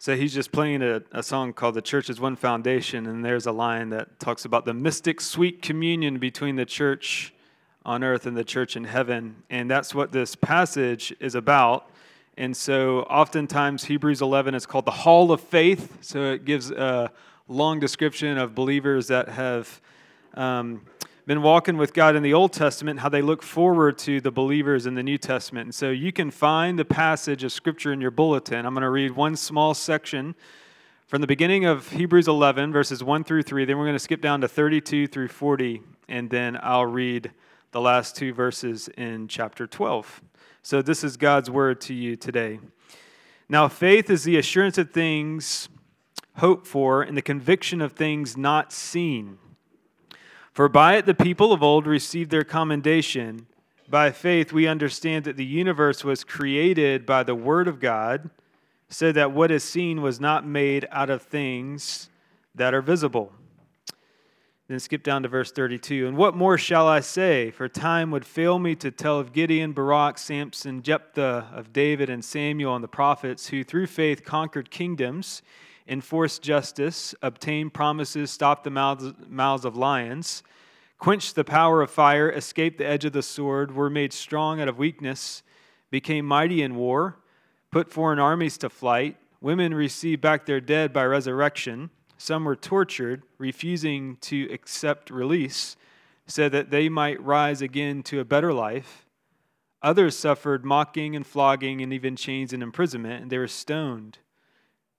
So he's just playing a, a song called The Church is One Foundation, and there's a line that talks about the mystic sweet communion between the church on earth and the church in heaven. And that's what this passage is about. And so oftentimes Hebrews 11 is called the Hall of Faith. So it gives a long description of believers that have um, been walking with God in the Old Testament, how they look forward to the believers in the New Testament. And so you can find the passage of Scripture in your bulletin. I'm going to read one small section from the beginning of Hebrews 11, verses 1 through 3. Then we're going to skip down to 32 through 40, and then I'll read the last two verses in chapter 12. So this is God's word to you today. Now, faith is the assurance of things hoped for and the conviction of things not seen. For by it the people of old received their commendation. By faith, we understand that the universe was created by the Word of God, so that what is seen was not made out of things that are visible. Then skip down to verse 32. And what more shall I say? For time would fail me to tell of Gideon, Barak, Samson, Jephthah, of David and Samuel and the prophets, who through faith conquered kingdoms enforced justice, obtained promises, stopped the mouths, mouths of lions, quenched the power of fire, escaped the edge of the sword, were made strong out of weakness, became mighty in war, put foreign armies to flight. Women received back their dead by resurrection. Some were tortured, refusing to accept release, so that they might rise again to a better life. Others suffered mocking and flogging and even chains and imprisonment, and they were stoned.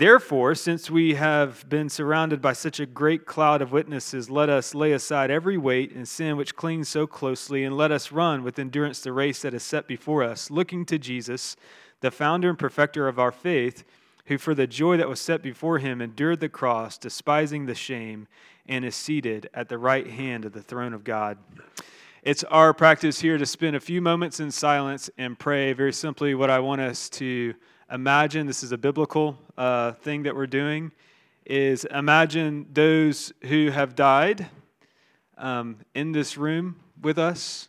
Therefore, since we have been surrounded by such a great cloud of witnesses, let us lay aside every weight and sin which clings so closely, and let us run with endurance the race that is set before us, looking to Jesus, the founder and perfecter of our faith, who for the joy that was set before him endured the cross, despising the shame, and is seated at the right hand of the throne of God. It's our practice here to spend a few moments in silence and pray. Very simply, what I want us to imagine this is a biblical uh, thing that we're doing is imagine those who have died um, in this room with us.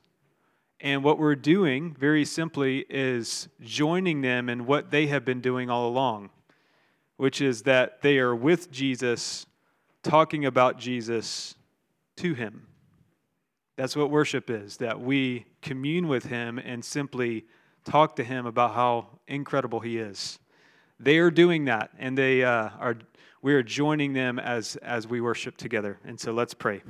And what we're doing very simply is joining them in what they have been doing all along which is that they are with jesus talking about jesus to him. That's what worship is that we commune with him and simply talk to him about how incredible he is. They are doing that, and they uh, are. We are joining them as as we worship together. And so, let's pray.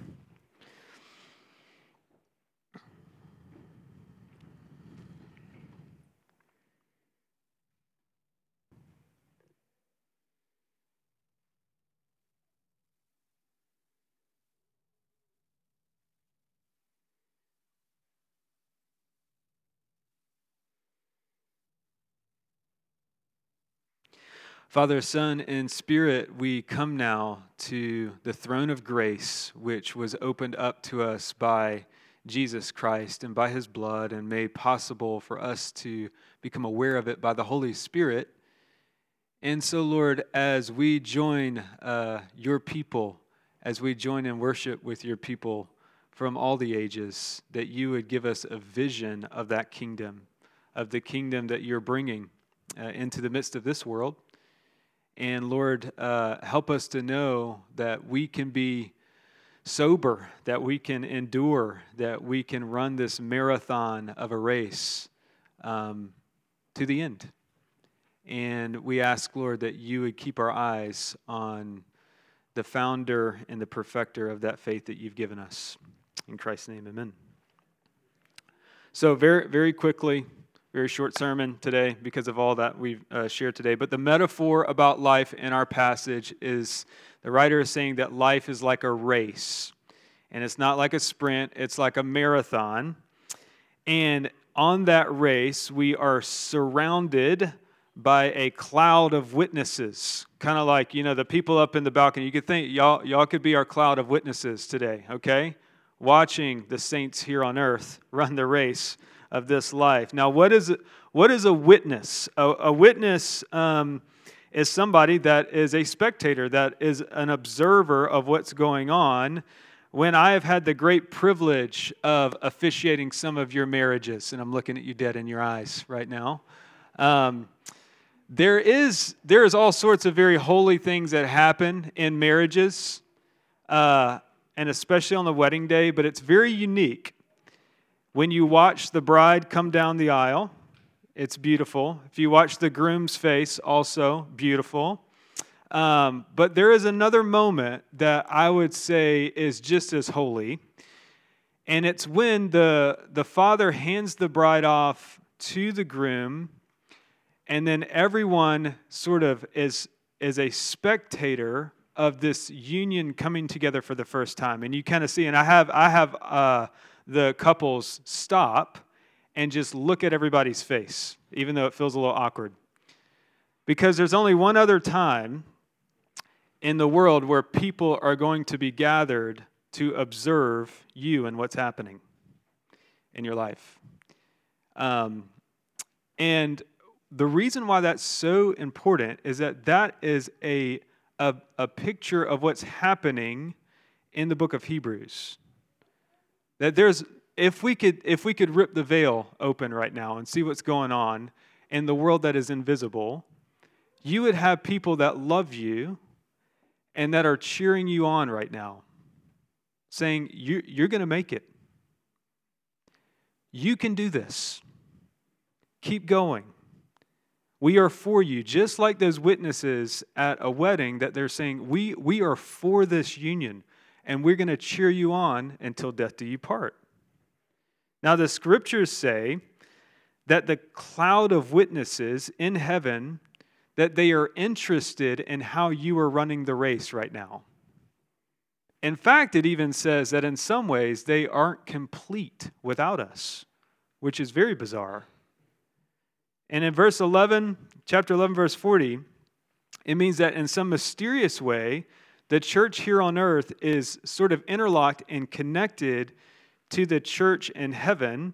Father, Son, and Spirit, we come now to the throne of grace, which was opened up to us by Jesus Christ and by his blood, and made possible for us to become aware of it by the Holy Spirit. And so, Lord, as we join uh, your people, as we join in worship with your people from all the ages, that you would give us a vision of that kingdom, of the kingdom that you're bringing uh, into the midst of this world and Lord, uh, help us to know that we can be sober, that we can endure, that we can run this marathon of a race um, to the end. And we ask, Lord, that you would keep our eyes on the founder and the perfecter of that faith that you've given us. In Christ's name, amen. So, very, very quickly, very short sermon today because of all that we've uh, shared today. But the metaphor about life in our passage is the writer is saying that life is like a race. And it's not like a sprint, it's like a marathon. And on that race, we are surrounded by a cloud of witnesses. Kind of like, you know, the people up in the balcony. You could think y'all, y'all could be our cloud of witnesses today, okay? Watching the saints here on earth run the race of this life. Now, what is, what is a witness? A, a witness um, is somebody that is a spectator, that is an observer of what's going on. When I have had the great privilege of officiating some of your marriages, and I'm looking at you dead in your eyes right now. Um, there is there is all sorts of very holy things that happen in marriages uh, and especially on the wedding day but it's very unique when you watch the bride come down the aisle it's beautiful if you watch the groom's face also beautiful um, but there is another moment that i would say is just as holy and it's when the the father hands the bride off to the groom and then everyone sort of is, is a spectator of this union coming together for the first time. And you kind of see, and I have, I have uh, the couples stop and just look at everybody's face, even though it feels a little awkward. Because there's only one other time in the world where people are going to be gathered to observe you and what's happening in your life. Um, and the reason why that's so important is that that is a, a, a, picture of what's happening in the book of Hebrews. That there's, if we could, if we could rip the veil open right now and see what's going on in the world that is invisible, you would have people that love you and that are cheering you on right now, saying, you, You're going to make it. You can do this. Keep going. We are for you, just like those witnesses at a wedding that they're saying, We, we are for this union, and we're going to cheer you on until death do you part. Now, the scriptures say that the cloud of witnesses in heaven that they are interested in how you are running the race right now. In fact, it even says that in some ways they aren't complete without us, which is very bizarre. And in verse 11, chapter 11, verse 40, it means that in some mysterious way, the church here on earth is sort of interlocked and connected to the church in heaven.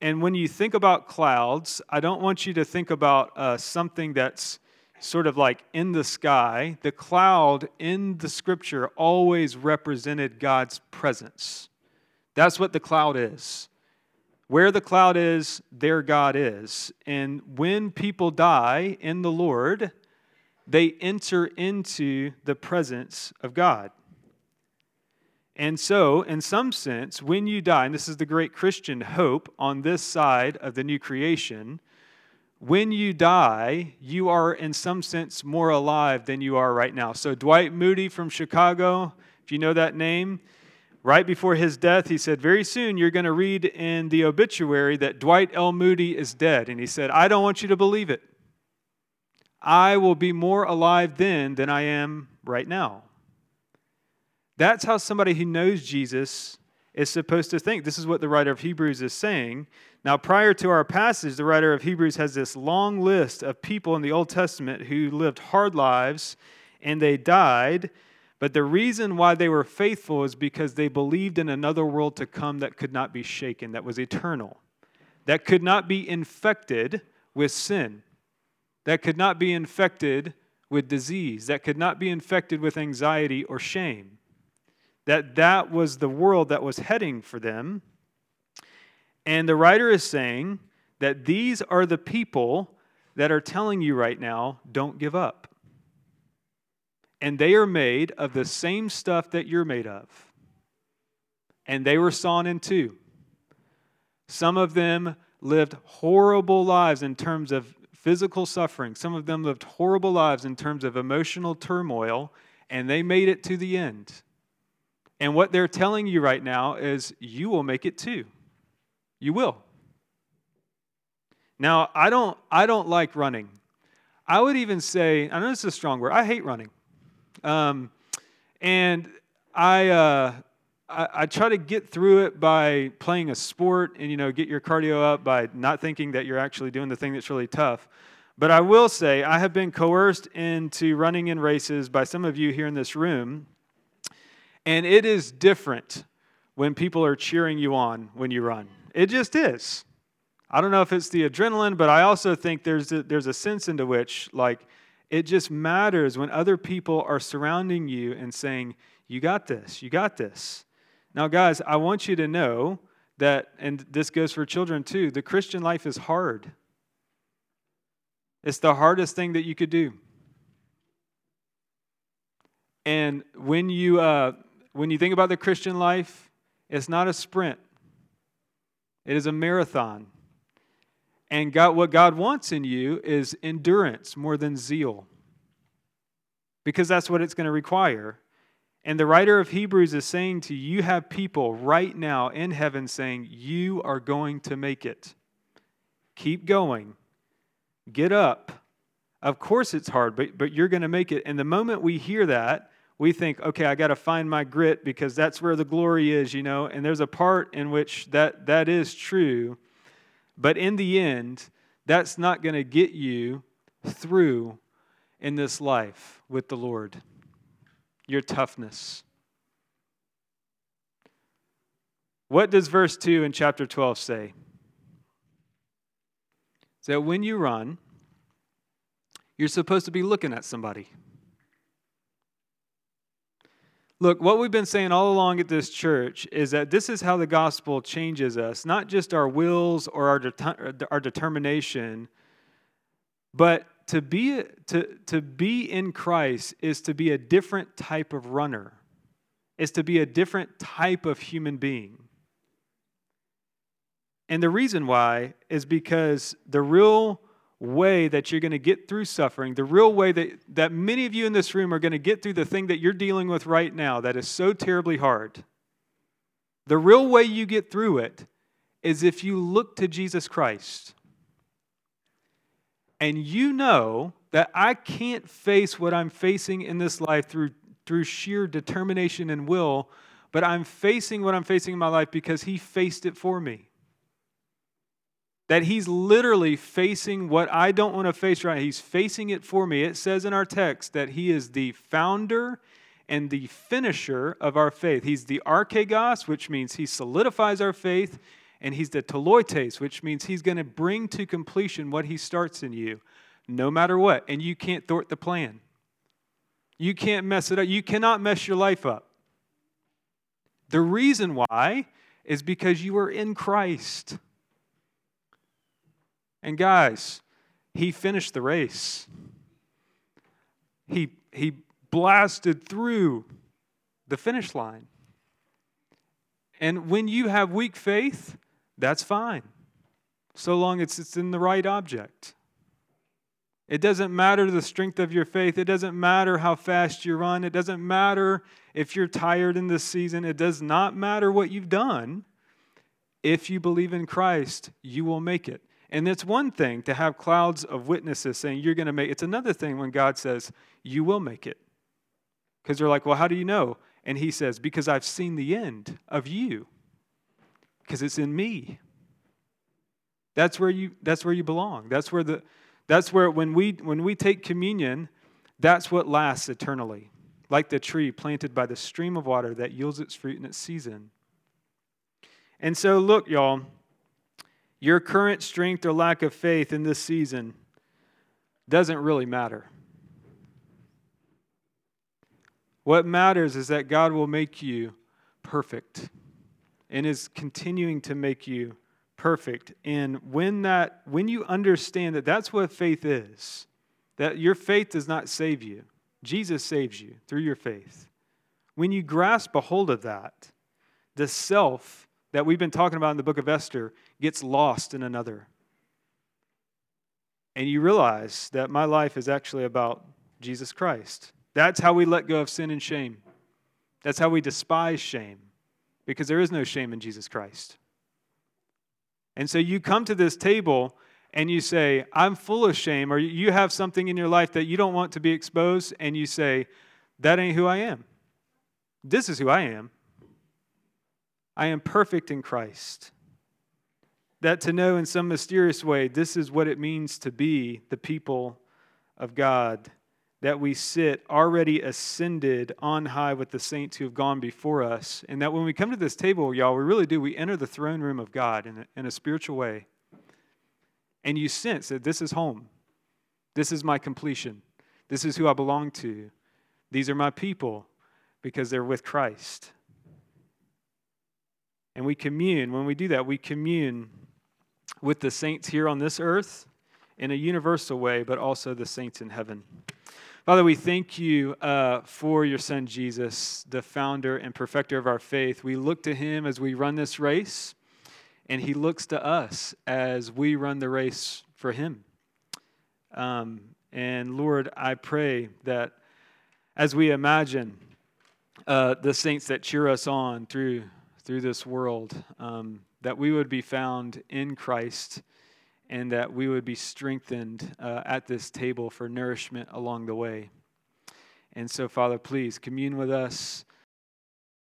And when you think about clouds, I don't want you to think about uh, something that's sort of like in the sky. The cloud in the scripture always represented God's presence. That's what the cloud is. Where the cloud is, there God is. And when people die in the Lord, they enter into the presence of God. And so, in some sense, when you die, and this is the great Christian hope on this side of the new creation, when you die, you are in some sense more alive than you are right now. So, Dwight Moody from Chicago, if you know that name, Right before his death, he said, Very soon you're going to read in the obituary that Dwight L. Moody is dead. And he said, I don't want you to believe it. I will be more alive then than I am right now. That's how somebody who knows Jesus is supposed to think. This is what the writer of Hebrews is saying. Now, prior to our passage, the writer of Hebrews has this long list of people in the Old Testament who lived hard lives and they died but the reason why they were faithful is because they believed in another world to come that could not be shaken, that was eternal, that could not be infected with sin, that could not be infected with disease, that could not be infected with anxiety or shame. That that was the world that was heading for them. And the writer is saying that these are the people that are telling you right now, don't give up and they are made of the same stuff that you're made of. And they were sawn in two. Some of them lived horrible lives in terms of physical suffering. Some of them lived horrible lives in terms of emotional turmoil, and they made it to the end. And what they're telling you right now is you will make it too. You will. Now, I don't I don't like running. I would even say, I know this is a strong word, I hate running. Um, and I, uh, I, I, try to get through it by playing a sport and, you know, get your cardio up by not thinking that you're actually doing the thing that's really tough. But I will say, I have been coerced into running in races by some of you here in this room, and it is different when people are cheering you on when you run. It just is. I don't know if it's the adrenaline, but I also think there's a, there's a sense into which, like, it just matters when other people are surrounding you and saying, You got this, you got this. Now, guys, I want you to know that, and this goes for children too, the Christian life is hard. It's the hardest thing that you could do. And when you, uh, when you think about the Christian life, it's not a sprint, it is a marathon. And God, what God wants in you is endurance more than zeal, because that's what it's going to require. And the writer of Hebrews is saying to you, you have people right now in heaven saying, You are going to make it. Keep going. Get up. Of course it's hard, but, but you're going to make it. And the moment we hear that, we think, okay, I got to find my grit because that's where the glory is, you know. And there's a part in which that, that is true. But in the end, that's not going to get you through in this life with the Lord your toughness. What does verse 2 in chapter 12 say? It's that when you run, you're supposed to be looking at somebody. Look, what we've been saying all along at this church is that this is how the gospel changes us, not just our wills or our, de- our determination, but to be, to, to be in Christ is to be a different type of runner, is to be a different type of human being. And the reason why is because the real way that you're going to get through suffering, the real way that, that many of you in this room are going to get through the thing that you're dealing with right now that is so terribly hard, the real way you get through it is if you look to Jesus Christ and you know that I can't face what I'm facing in this life through, through sheer determination and will, but I'm facing what I'm facing in my life because He faced it for me. That He's literally facing what I don't want to face right. He's facing it for me. It says in our text that He is the founder and the finisher of our faith. He's the archegos, which means He solidifies our faith and he's the teleiotes, which means he's going to bring to completion what he starts in you, no matter what. And you can't thwart the plan. You can't mess it up. You cannot mess your life up. The reason why is because you are in Christ. And guys, he finished the race. He, he blasted through the finish line. And when you have weak faith, that's fine, so long as it's in the right object. It doesn't matter the strength of your faith. It doesn't matter how fast you run. It doesn't matter if you're tired in this season. It does not matter what you've done. If you believe in Christ, you will make it. And it's one thing to have clouds of witnesses saying you're going to make it. It's another thing when God says you will make it. Because they're like, well, how do you know? And he says, because I've seen the end of you because it's in me. That's where you that's where you belong. That's where the that's where when we when we take communion, that's what lasts eternally. Like the tree planted by the stream of water that yields its fruit in its season. And so look, y'all, your current strength or lack of faith in this season doesn't really matter. What matters is that God will make you perfect and is continuing to make you perfect. And when that when you understand that that's what faith is, that your faith does not save you. Jesus saves you through your faith. When you grasp a hold of that, the self that we've been talking about in the book of Esther gets lost in another. And you realize that my life is actually about Jesus Christ. That's how we let go of sin and shame. That's how we despise shame because there is no shame in Jesus Christ. And so you come to this table and you say, I'm full of shame, or you have something in your life that you don't want to be exposed, and you say, That ain't who I am. This is who I am. I am perfect in Christ. that to know in some mysterious way this is what it means to be the people of God, that we sit already ascended on high with the saints who have gone before us, and that when we come to this table, y'all, we really do, we enter the throne room of God in a, in a spiritual way. And you sense that this is home. This is my completion. This is who I belong to. These are my people because they're with Christ. And we commune. When we do that, we commune with the saints here on this earth in a universal way, but also the saints in heaven. Father, we thank you uh, for your son Jesus, the founder and perfecter of our faith. We look to him as we run this race, and he looks to us as we run the race for him. Um, and Lord, I pray that as we imagine uh, the saints that cheer us on through through this world, um, that we would be found in Christ and that we would be strengthened uh, at this table for nourishment along the way. And so, Father, please commune with us.